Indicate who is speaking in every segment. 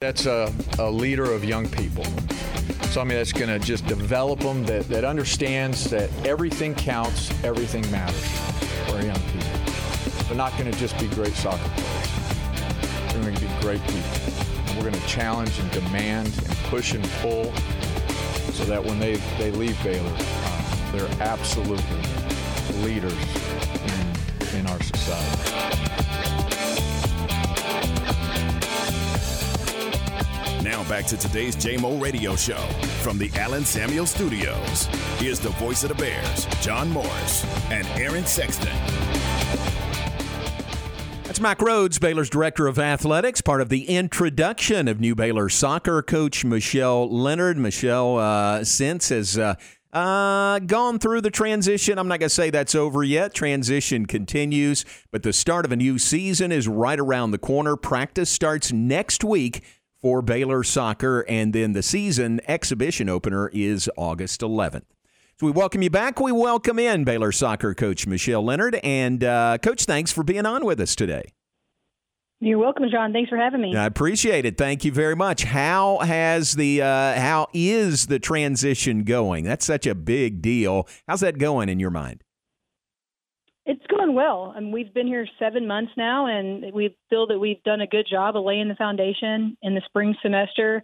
Speaker 1: That's a, a leader of young people. Somebody that's going to just develop them, that, that understands that everything counts, everything matters for young people. They're not going to just be great soccer players. They're going to be great people. And we're going to challenge and demand and push and pull so that when they, they leave Baylor, uh, they're absolutely leaders in, in our society.
Speaker 2: Now back to today's JMO radio show from the Allen Samuel Studios. Here's the voice of the Bears, John Morris and Aaron Sexton.
Speaker 3: That's Mack Rhoades, Baylor's Director of Athletics, part of the introduction of new Baylor soccer coach Michelle Lenard. Michelle, uh, since has uh, uh, gone through the transition. I'm not going to say that's over yet. Transition continues, but the start of a new season is right around the corner. Practice starts next week for Baylor soccer, and then the season exhibition opener is August 11th. So we welcome you back. We welcome in Baylor soccer coach Michelle Lenard. And, uh, Coach, thanks for being on with us today.
Speaker 4: You're welcome, John. Thanks for having me.
Speaker 3: I appreciate it. Thank you very much. How has the uh, how is the transition going? That's such a big deal. How's that going in your mind?
Speaker 4: It's going well. I mean, we've been here seven months now, and we feel that we've done a good job of laying the foundation in the spring semester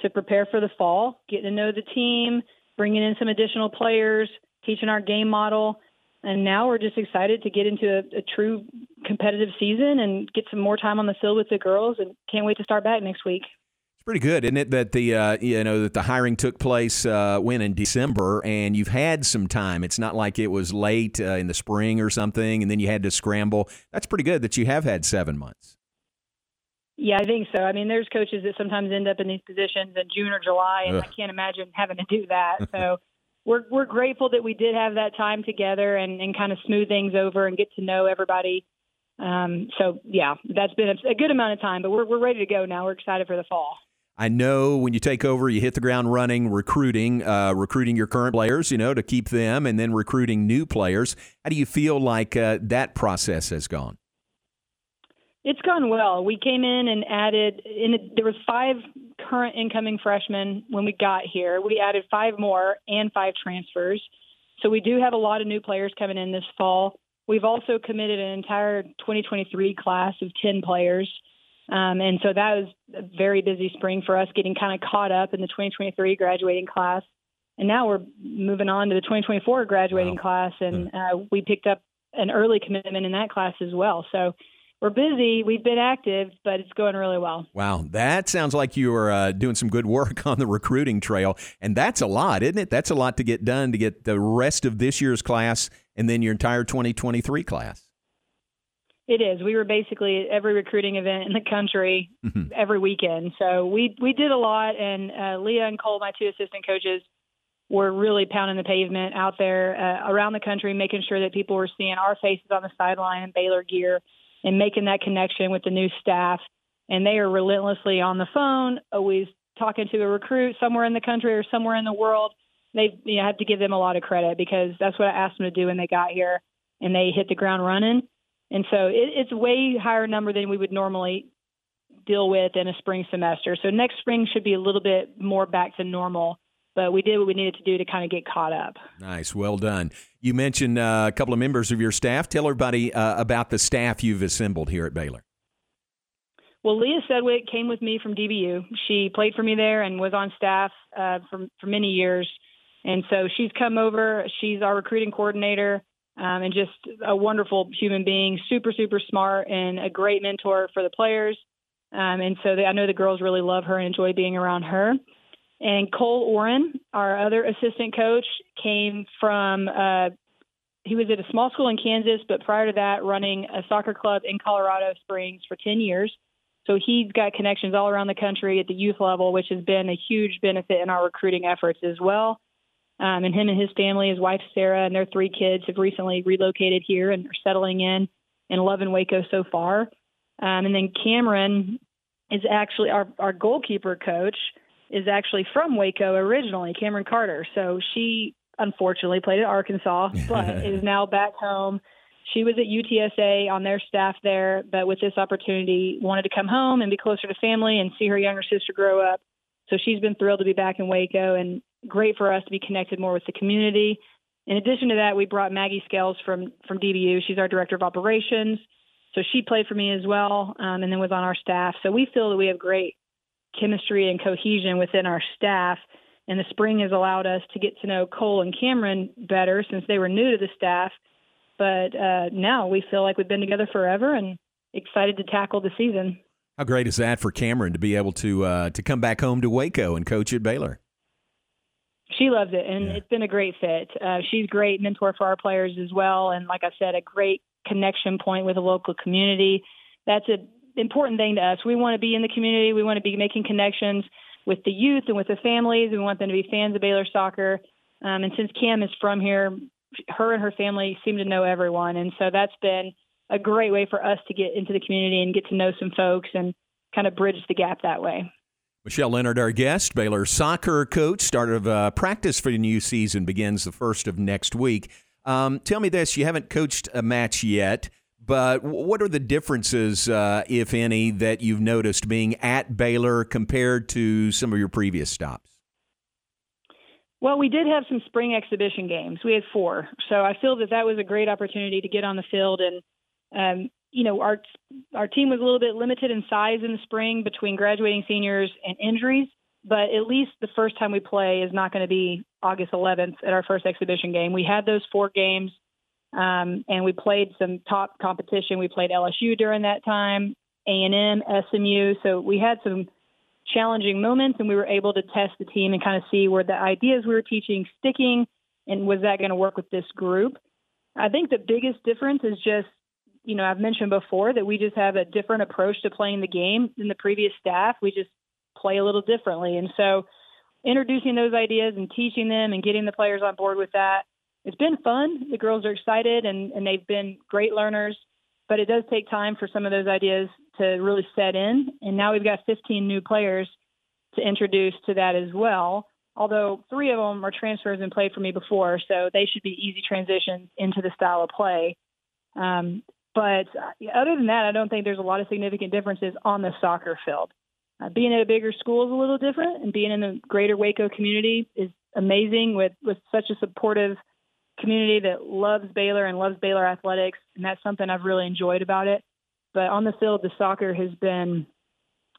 Speaker 4: to prepare for the fall, getting to know the team, bringing in some additional players, teaching our game model. And now we're just excited to get into a, a true competitive season and get some more time on the field with the girls, and can't wait to start back next week
Speaker 3: pretty good, isn't it? That the uh, you know that the hiring took place uh, when in December, and you've had some time. It's not like it was late uh, in the spring or something, and then you had to scramble. That's pretty good that you have had seven months.
Speaker 4: Yeah, I think so. I mean, there's coaches that sometimes end up in these positions in June or July, and Ugh. I can't imagine having to do that. So. we're we're grateful that we did have that time together and, and kind of smooth things over and get to know everybody. Um, so yeah, that's been a, a good amount of time, but we're we're ready to go now. We're excited for the fall.
Speaker 3: I know when you take over, you hit the ground running, recruiting, uh, recruiting your current players, you know, to keep them, and then recruiting new players. How do you feel like uh, that process has gone?
Speaker 4: It's gone well. We came in and added. In there was five current incoming freshmen when we got here. We added five more and five transfers. So we do have a lot of new players coming in this fall. We've also committed an entire 2023 class of 10 players. Um, and so that was a very busy spring for us, getting kind of caught up in the 2023 graduating class. And now we're moving on to the 2024 graduating wow. class, and uh, we picked up an early commitment in that class as well. So we're busy. We've been active, but it's going really well.
Speaker 3: Wow, that sounds like you are uh, doing some good work on the recruiting trail, and that's a lot, isn't it? That's a lot to get done to get the rest of this year's class and then your entire 2023 class.
Speaker 4: It is. We were basically at every recruiting event in the country mm-hmm. every weekend. So we we did a lot, and uh, Leah and Cole, my two assistant coaches, were really pounding the pavement out there uh, around the country, making sure that people were seeing our faces on the sideline in Baylor gear and making that connection with the new staff. And they are relentlessly on the phone, always talking to a recruit somewhere in the country or somewhere in the world. They you know, have to give them a lot of credit because that's what I asked them to do when they got here, and they hit the ground running and so it, it's a way higher number than we would normally deal with in a spring semester. So next spring should be a little bit more back to normal. But we did what we needed to do to kind of get caught up.
Speaker 3: Nice, well done. You mentioned uh, a couple of members of your staff. Tell everybody uh, about the staff you've assembled here at Baylor.
Speaker 4: Well, Leah Sedwick came with me from DBU. She played for me there and was on staff uh, for for many years, and so she's come over. She's our recruiting coordinator um, and just a wonderful human being, super, super smart, and a great mentor for the players. Um, and so they, I know the girls really love her and enjoy being around her. And Cole Oren, our other assistant coach, came from, uh, he was at a small school in Kansas, but prior to that, running a soccer club in Colorado Springs for 10 years. So he's got connections all around the country at the youth level, which has been a huge benefit in our recruiting efforts as well. Um, and him and his family, his wife Sarah, and their three kids have recently relocated here and are settling in and loving Waco so far. Um, and then Cameron is actually our, our goalkeeper coach is actually from Waco originally, Cameron Carter. So she unfortunately played at Arkansas, but is now back home. She was at UTSA on their staff there, but with this opportunity, wanted to come home and be closer to family and see her younger sister grow up. So she's been thrilled to be back in Waco and great for us to be connected more with the community. In addition to that, we brought Maggie Scales from from DBU. She's our director of operations, so she played for me as well, um, and then was on our staff. So we feel that we have great chemistry and cohesion within our staff. And the spring has allowed us to get to know Cole and Cameron better since they were new to the staff. But uh, now we feel like we've been together forever and excited to tackle the season.
Speaker 3: How great is that for Cameron to be able to uh, to come back home to Waco and coach at Baylor?
Speaker 4: She loves it, and yeah. it's been a great fit. Uh, she's great mentor for our players as well, and like I said, a great connection point with the local community. That's an important thing to us. We want to be in the community. We want to be making connections with the youth and with the families. We want them to be fans of Baylor soccer. Um, and since Cam is from here, her and her family seem to know everyone, and so that's been a great way for us to get into the community and get to know some folks and kind of bridge the gap that way.
Speaker 3: Michelle Lenard, our guest, Baylor soccer coach. Start of uh, practice for the new season begins the first of next week. Um, tell me this: you haven't coached a match yet, but what are the differences, uh, if any, that you've noticed being at Baylor compared to some of your previous stops?
Speaker 4: Well, we did have some spring exhibition games. We had four, so I feel that that was a great opportunity to get on the field and um, you know, our our team was a little bit limited in size in the spring between graduating seniors and injuries, but at least the first time we play is not going to be August 11th at our first exhibition game. We had those four games, um, and we played some top competition. We played LSU during that time, A&M, SMU. So we had some challenging moments, and we were able to test the team and kind of see where the ideas we were teaching sticking, and was that going to work with this group. I think the biggest difference is just you know, I've mentioned before that we just have a different approach to playing the game than the previous staff. We just play a little differently. And so introducing those ideas and teaching them and getting the players on board with that, it's been fun. The girls are excited and, and they've been great learners, but it does take time for some of those ideas to really set in. And now we've got 15 new players to introduce to that as well. Although three of them are transfers and played for me before, so they should be easy transitions into the style of play. Um, but uh, other than that, I don't think there's a lot of significant differences on the soccer field. Uh, being at a bigger school is a little different, and being in the greater Waco community is amazing with, with such a supportive community that loves Baylor and loves Baylor athletics, and that's something I've really enjoyed about it. But on the field, the soccer has been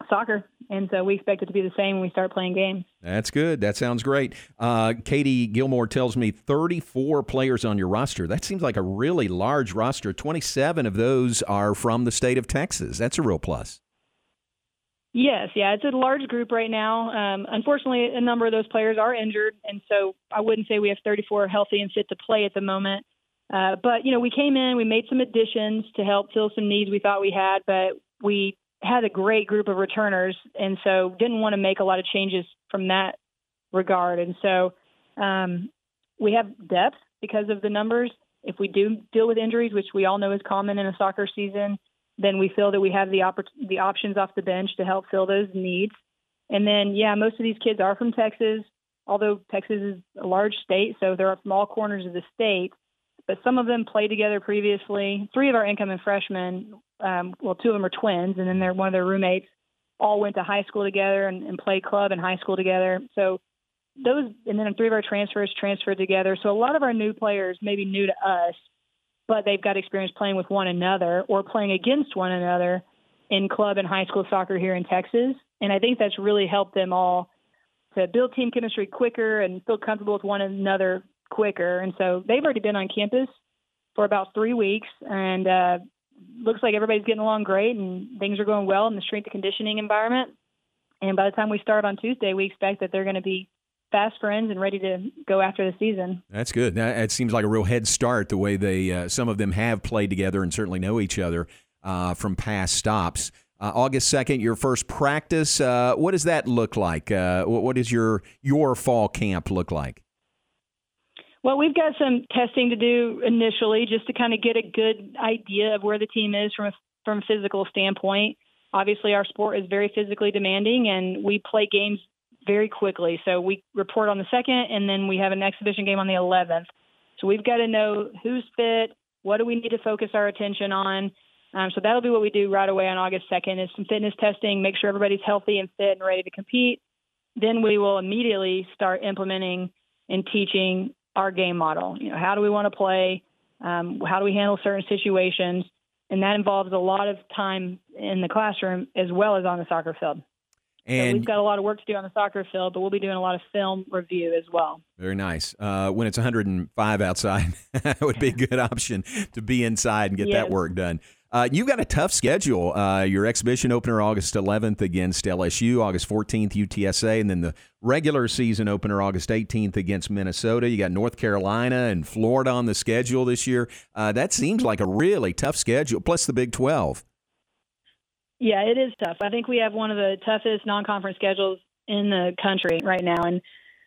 Speaker 4: soccer, and so we expect it to be the same when we start playing games.
Speaker 3: That's good. That sounds great. Uh, Katie Gilmore tells me 34 players on your roster. That seems like a really large roster. 27 of those are from the state of Texas. That's a real plus.
Speaker 4: Yes, yeah, it's a large group right now. Um, unfortunately, a number of those players are injured, and so I wouldn't say we have 34 healthy and fit to play at the moment. Uh, but you know, we came in, we made some additions to help fill some needs we thought we had, but we had a great group of returners, and so didn't want to make a lot of changes from that regard. And so um, we have depth because of the numbers. If we do deal with injuries, which we all know is common in a soccer season, then we feel that we have the oppor- the options off the bench to help fill those needs. And then, yeah, most of these kids are from Texas, although Texas is a large state, so they're from all corners of the state. But some of them played together previously. Three of our incoming freshmen um, well, two of them are twins, and then they're one of their roommates all went to high school together and, and played club in high school together. So those, and then three of our transfers transferred together. So a lot of our new players may be new to us, but they've got experience playing with one another or playing against one another in club and high school soccer here in Texas. And I think that's really helped them all to build team chemistry quicker and feel comfortable with one another quicker. And so they've already been on campus for about three weeks, and uh, looks like everybody's getting along great and things are going well in the strength and conditioning environment. And by the time we start on Tuesday, we expect that they're going to be fast friends and ready to go after the season.
Speaker 3: That's good. That, it seems like a real head start the way they uh, some of them have played together and certainly know each other uh, from past stops. Uh, August second, your first practice. Uh, what does that look like? Uh, what, what does your your fall camp look like?
Speaker 4: Well, we've got some testing to do initially just to kind of get a good idea of where the team is from a, from a physical standpoint. Obviously, our sport is very physically demanding, and we play games very quickly. So we report on the second, and then we have an exhibition game on the 11th. So we've got to know who's fit, What do we need to focus our attention on? Um, so that'll be what we do right away on August 2nd is some fitness testing, make sure everybody's healthy and fit and ready to compete. Then we will immediately start implementing and teaching our game model. You know, how do we want to play? Um, how do we handle certain situations? And that involves a lot of time in the classroom as well as on the soccer field. And so we've got a lot of work to do on the soccer field, but we'll be doing a lot of film review as well.
Speaker 3: Very nice. Uh, when it's 105 outside, that would be a good option to be inside and get yes. that work done. Uh, you've got a tough schedule. Uh, your exhibition opener August 11th against LSU, August 14th UTSA, and then the regular season opener August 18th against Minnesota. You got North Carolina and Florida on the schedule this year. Uh, that seems like a really tough schedule. Plus the Big 12.
Speaker 4: Yeah, it is tough. I think we have one of the toughest non-conference schedules in the country right now, and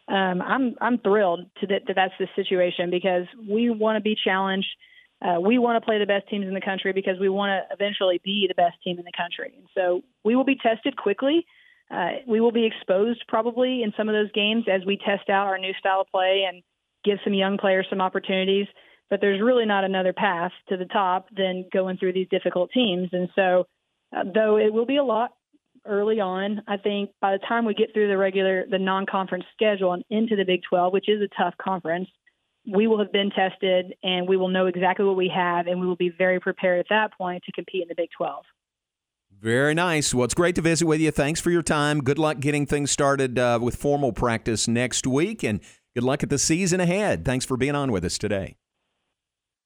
Speaker 4: um, I'm I'm thrilled to that, that that's the situation because we want to be challenged. Uh, we want to play the best teams in the country because we want to eventually be the best team in the country. And so we will be tested quickly. Uh, we will be exposed probably in some of those games as we test out our new style of play and give some young players some opportunities. But there's really not another path to the top than going through these difficult teams. And so uh, though it will be a lot early on. I think by the time we get through the regular, the non-conference schedule and into the Big 12, which is a tough conference, we will have been tested and we will know exactly what we have, and we will be very prepared at that point to compete in the Big 12.
Speaker 3: Very nice. Well, it's great to visit with you. Thanks for your time. Good luck getting things started uh, with formal practice next week, and good luck at the season ahead. Thanks for being on with us today.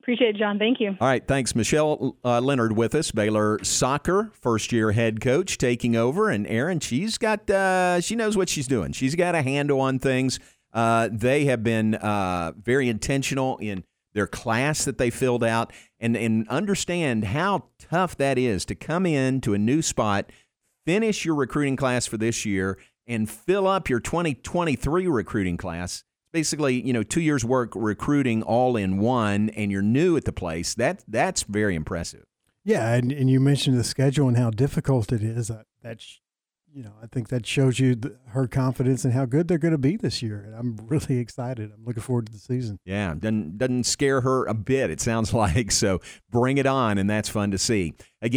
Speaker 4: Appreciate it, John. Thank you.
Speaker 3: All right. Thanks. Michelle uh, Lenard with us, Baylor soccer first year head coach, taking over. And Aaron, she's got, uh, she knows what she's doing. She's got a handle on things. Uh, they have been uh, very intentional in their class that they filled out and, and understand how tough that is to come in to a new spot, finish your recruiting class for this year, and fill up your 2023 recruiting class. Basically you know two years work recruiting all in one and you're new at the place. That that's very impressive.
Speaker 5: Yeah and, and you mentioned the schedule and how difficult it is. That that's you know i think that shows you the, her confidence and how good they're going to be this year and i'm really excited. I'm looking forward to the season.
Speaker 3: Yeah doesn't doesn't scare her a bit it sounds like so bring it on and that's fun to see. Again